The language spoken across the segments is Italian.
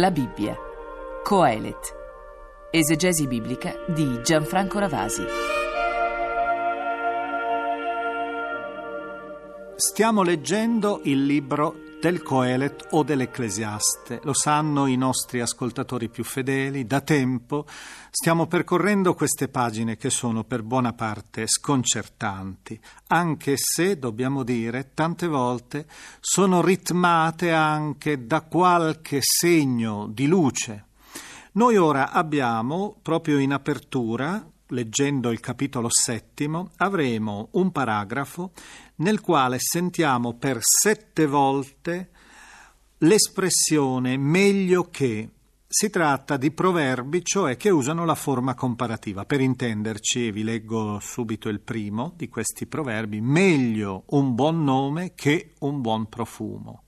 La Bibbia. Coelet. Esegesi biblica di Gianfranco Ravasi. Stiamo leggendo il libro del Coelet o dell'Ecclesiaste. Lo sanno i nostri ascoltatori più fedeli. Da tempo stiamo percorrendo queste pagine che sono per buona parte sconcertanti, anche se, dobbiamo dire, tante volte sono ritmate anche da qualche segno di luce. Noi ora abbiamo, proprio in apertura, leggendo il capitolo settimo, avremo un paragrafo nel quale sentiamo per sette volte l'espressione meglio che. Si tratta di proverbi, cioè che usano la forma comparativa. Per intenderci, vi leggo subito il primo di questi proverbi, meglio un buon nome che un buon profumo.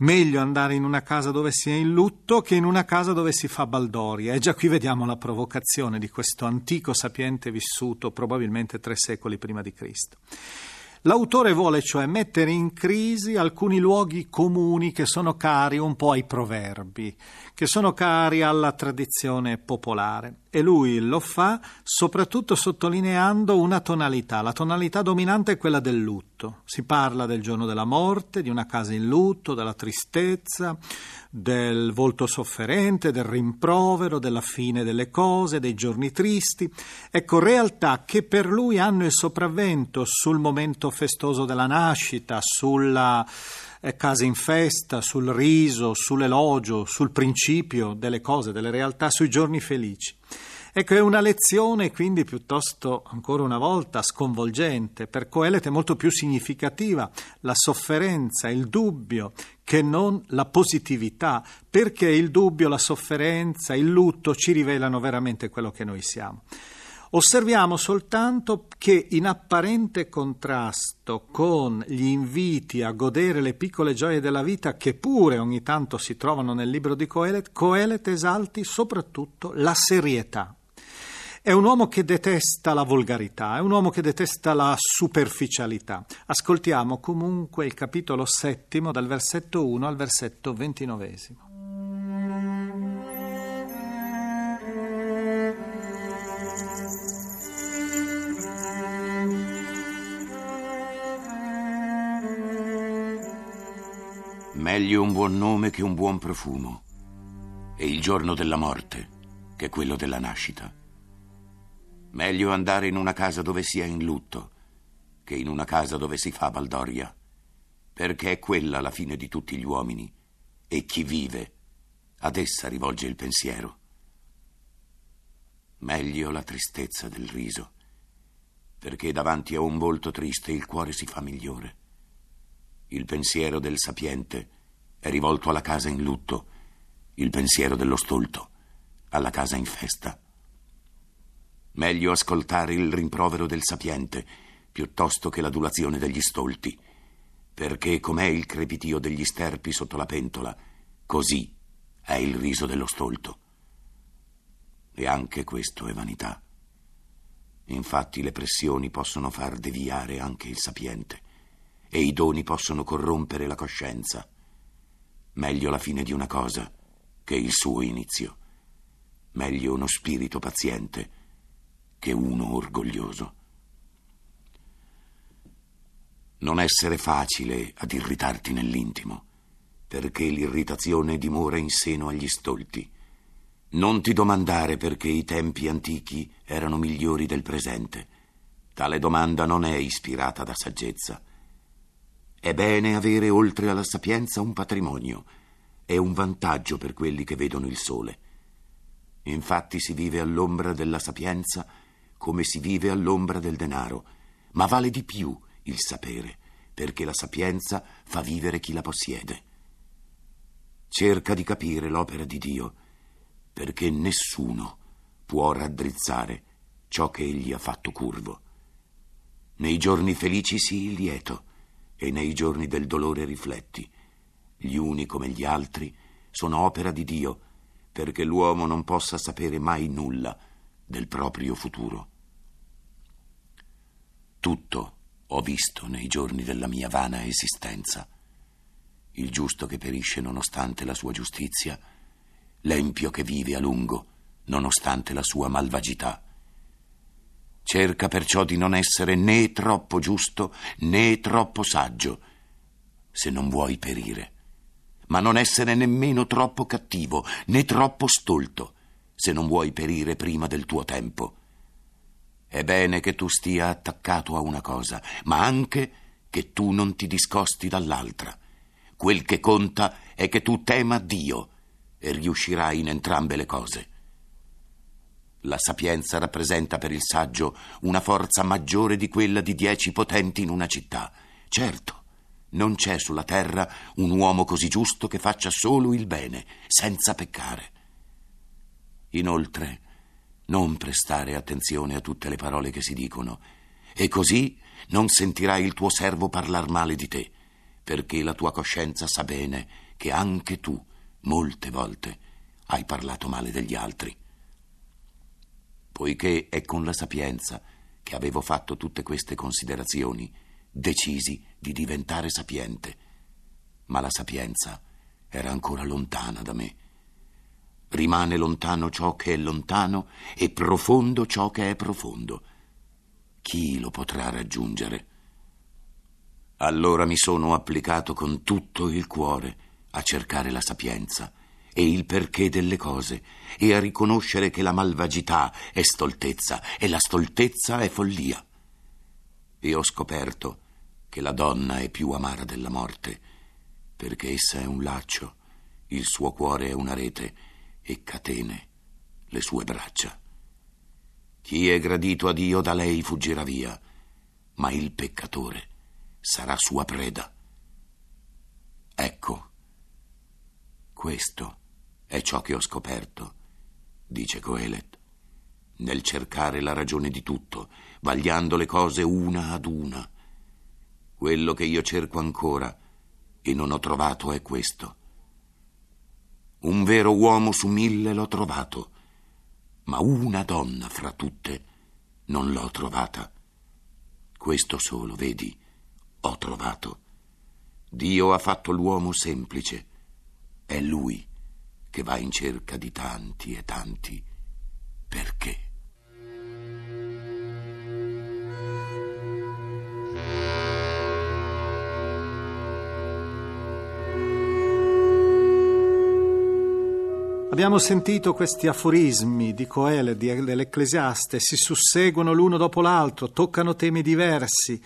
Meglio andare in una casa dove si è in lutto che in una casa dove si fa baldoria. E già qui vediamo la provocazione di questo antico sapiente vissuto probabilmente tre secoli prima di Cristo. L'autore vuole cioè mettere in crisi alcuni luoghi comuni che sono cari un po' ai proverbi, che sono cari alla tradizione popolare e lui lo fa soprattutto sottolineando una tonalità. La tonalità dominante è quella del lutto. Si parla del giorno della morte, di una casa in lutto, della tristezza, del volto sofferente, del rimprovero, della fine delle cose, dei giorni tristi. Ecco, realtà che per lui hanno il sopravvento sul momento festoso della nascita, sulla eh, casa in festa, sul riso, sull'elogio, sul principio delle cose, delle realtà, sui giorni felici. Ecco, è una lezione quindi piuttosto, ancora una volta, sconvolgente. Per Coelet è molto più significativa la sofferenza, il dubbio, che non la positività, perché il dubbio, la sofferenza, il lutto ci rivelano veramente quello che noi siamo. Osserviamo soltanto che in apparente contrasto con gli inviti a godere le piccole gioie della vita che pure ogni tanto si trovano nel libro di Coelet, Coelet esalti soprattutto la serietà. È un uomo che detesta la volgarità, è un uomo che detesta la superficialità. Ascoltiamo comunque il capitolo settimo dal versetto 1 al versetto ventinovesimo. Meglio un buon nome che un buon profumo, e il giorno della morte che quello della nascita. Meglio andare in una casa dove si è in lutto che in una casa dove si fa baldoria, perché è quella la fine di tutti gli uomini e chi vive ad essa rivolge il pensiero. Meglio la tristezza del riso, perché davanti a un volto triste il cuore si fa migliore. Il pensiero del sapiente è rivolto alla casa in lutto, il pensiero dello stolto alla casa in festa. Meglio ascoltare il rimprovero del sapiente piuttosto che l'adulazione degli stolti, perché com'è il crepitio degli sterpi sotto la pentola, così è il riso dello stolto. E anche questo è vanità. Infatti le pressioni possono far deviare anche il sapiente e i doni possono corrompere la coscienza. Meglio la fine di una cosa che il suo inizio. Meglio uno spirito paziente che uno orgoglioso. Non essere facile ad irritarti nell'intimo, perché l'irritazione dimora in seno agli stolti. Non ti domandare perché i tempi antichi erano migliori del presente. Tale domanda non è ispirata da saggezza è bene avere oltre alla sapienza un patrimonio. È un vantaggio per quelli che vedono il sole. Infatti si vive all'ombra della sapienza come si vive all'ombra del denaro, ma vale di più il sapere, perché la sapienza fa vivere chi la possiede. Cerca di capire l'opera di Dio, perché nessuno può raddrizzare ciò che egli ha fatto curvo. Nei giorni felici sii lieto e nei giorni del dolore rifletti. Gli uni come gli altri sono opera di Dio, perché l'uomo non possa sapere mai nulla del proprio futuro. Tutto ho visto nei giorni della mia vana esistenza. Il giusto che perisce nonostante la sua giustizia l'empio che vive a lungo, nonostante la sua malvagità. Cerca perciò di non essere né troppo giusto né troppo saggio, se non vuoi perire, ma non essere nemmeno troppo cattivo né troppo stolto, se non vuoi perire prima del tuo tempo. È bene che tu stia attaccato a una cosa, ma anche che tu non ti discosti dall'altra. Quel che conta è che tu tema Dio e riuscirai in entrambe le cose. La sapienza rappresenta per il saggio una forza maggiore di quella di dieci potenti in una città. Certo, non c'è sulla terra un uomo così giusto che faccia solo il bene, senza peccare. Inoltre, non prestare attenzione a tutte le parole che si dicono, e così non sentirai il tuo servo parlar male di te, perché la tua coscienza sa bene che anche tu, molte volte, hai parlato male degli altri. Poiché è con la sapienza che avevo fatto tutte queste considerazioni, decisi di diventare sapiente. Ma la sapienza era ancora lontana da me Rimane lontano ciò che è lontano e profondo ciò che è profondo. Chi lo potrà raggiungere? Allora mi sono applicato con tutto il cuore a cercare la sapienza e il perché delle cose e a riconoscere che la malvagità è stoltezza e la stoltezza è follia. E ho scoperto che la donna è più amara della morte, perché essa è un laccio, il suo cuore è una rete e catene le sue braccia. Chi è gradito a Dio da lei fuggirà via, ma il peccatore sarà sua preda. Ecco, questo è ciò che ho scoperto, dice Coelet, nel cercare la ragione di tutto, vagliando le cose una ad una. Quello che io cerco ancora e non ho trovato è questo un vero uomo su mille l'ho trovato, ma una donna fra tutte non l'ho trovata. Questo solo, vedi, ho trovato. Dio ha fatto l'uomo semplice. È lui che va in cerca di tanti e tanti perché. Abbiamo sentito questi aforismi di Coele, dell'Ecclesiaste, si susseguono l'uno dopo l'altro, toccano temi diversi,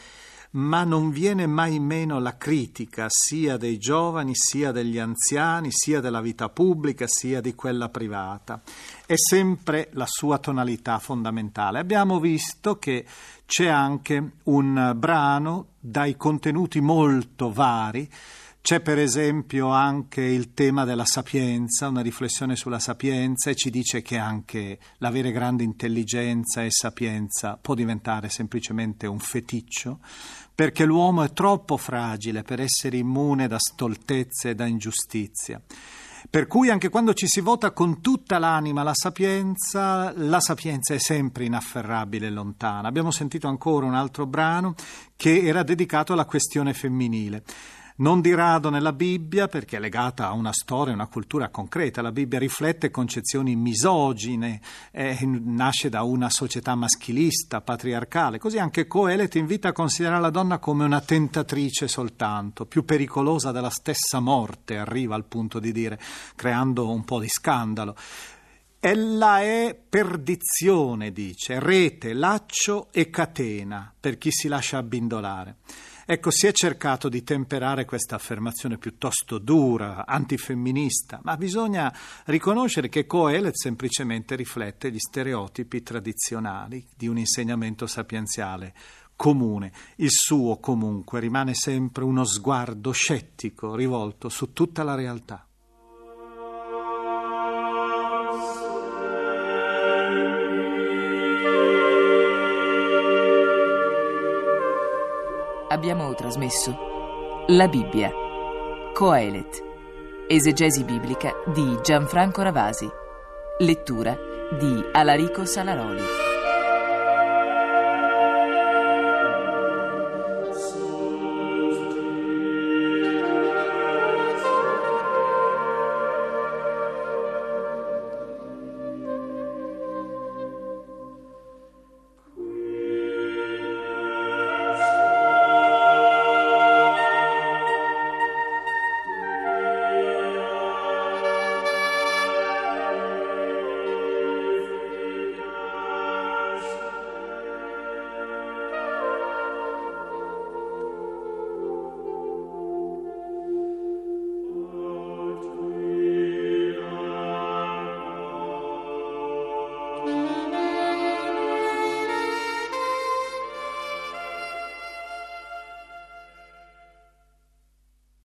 ma non viene mai meno la critica sia dei giovani, sia degli anziani, sia della vita pubblica, sia di quella privata. È sempre la sua tonalità fondamentale. Abbiamo visto che c'è anche un brano dai contenuti molto vari c'è per esempio anche il tema della sapienza, una riflessione sulla sapienza e ci dice che anche l'avere grande intelligenza e sapienza può diventare semplicemente un feticcio, perché l'uomo è troppo fragile per essere immune da stoltezze e da ingiustizia. Per cui anche quando ci si vota con tutta l'anima la sapienza, la sapienza è sempre inafferrabile e lontana. Abbiamo sentito ancora un altro brano che era dedicato alla questione femminile. Non di rado nella Bibbia, perché è legata a una storia, una cultura concreta, la Bibbia riflette concezioni misogine, eh, nasce da una società maschilista, patriarcale. Così anche Coelet invita a considerare la donna come una tentatrice soltanto, più pericolosa della stessa morte, arriva al punto di dire, creando un po' di scandalo. Ella è perdizione, dice, rete, laccio e catena per chi si lascia abbindolare. Ecco, si è cercato di temperare questa affermazione piuttosto dura, antifemminista, ma bisogna riconoscere che Coelet semplicemente riflette gli stereotipi tradizionali di un insegnamento sapienziale comune. Il suo comunque rimane sempre uno sguardo scettico rivolto su tutta la realtà. Abbiamo trasmesso La Bibbia, Coelet, esegesi biblica di Gianfranco Ravasi, lettura di Alarico Salaroli.